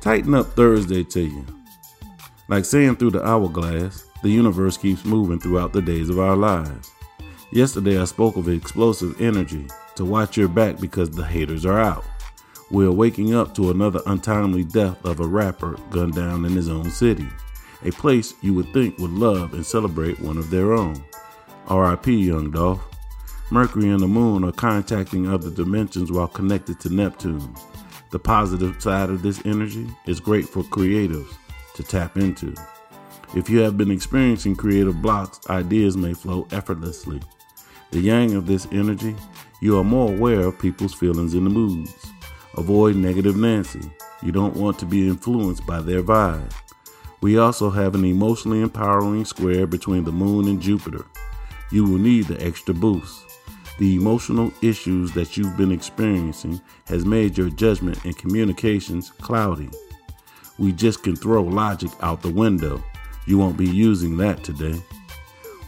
Tighten up Thursday to you. Like saying through the hourglass, the universe keeps moving throughout the days of our lives. Yesterday I spoke of explosive energy to watch your back because the haters are out. We're waking up to another untimely death of a rapper gunned down in his own city, a place you would think would love and celebrate one of their own. RIP, Young Dolph. Mercury and the moon are contacting other dimensions while connected to Neptune. The positive side of this energy is great for creatives to tap into. If you have been experiencing creative blocks, ideas may flow effortlessly. The yang of this energy, you are more aware of people's feelings and moods. Avoid negative Nancy. You don't want to be influenced by their vibe. We also have an emotionally empowering square between the moon and Jupiter. You will need the extra boost. The emotional issues that you've been experiencing has made your judgment and communications cloudy. We just can throw logic out the window. You won't be using that today.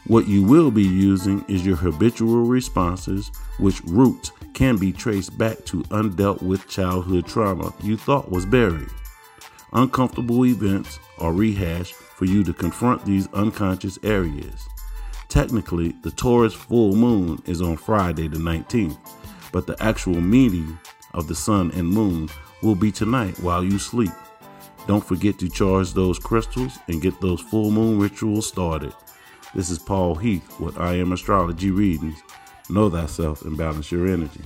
What you will be using is your habitual responses, which roots can be traced back to undealt with childhood trauma you thought was buried. Uncomfortable events are rehashed for you to confront these unconscious areas. Technically, the Taurus full moon is on Friday the 19th, but the actual meeting of the sun and moon will be tonight while you sleep. Don't forget to charge those crystals and get those full moon rituals started. This is Paul Heath with I Am Astrology Readings. Know thyself and balance your energy.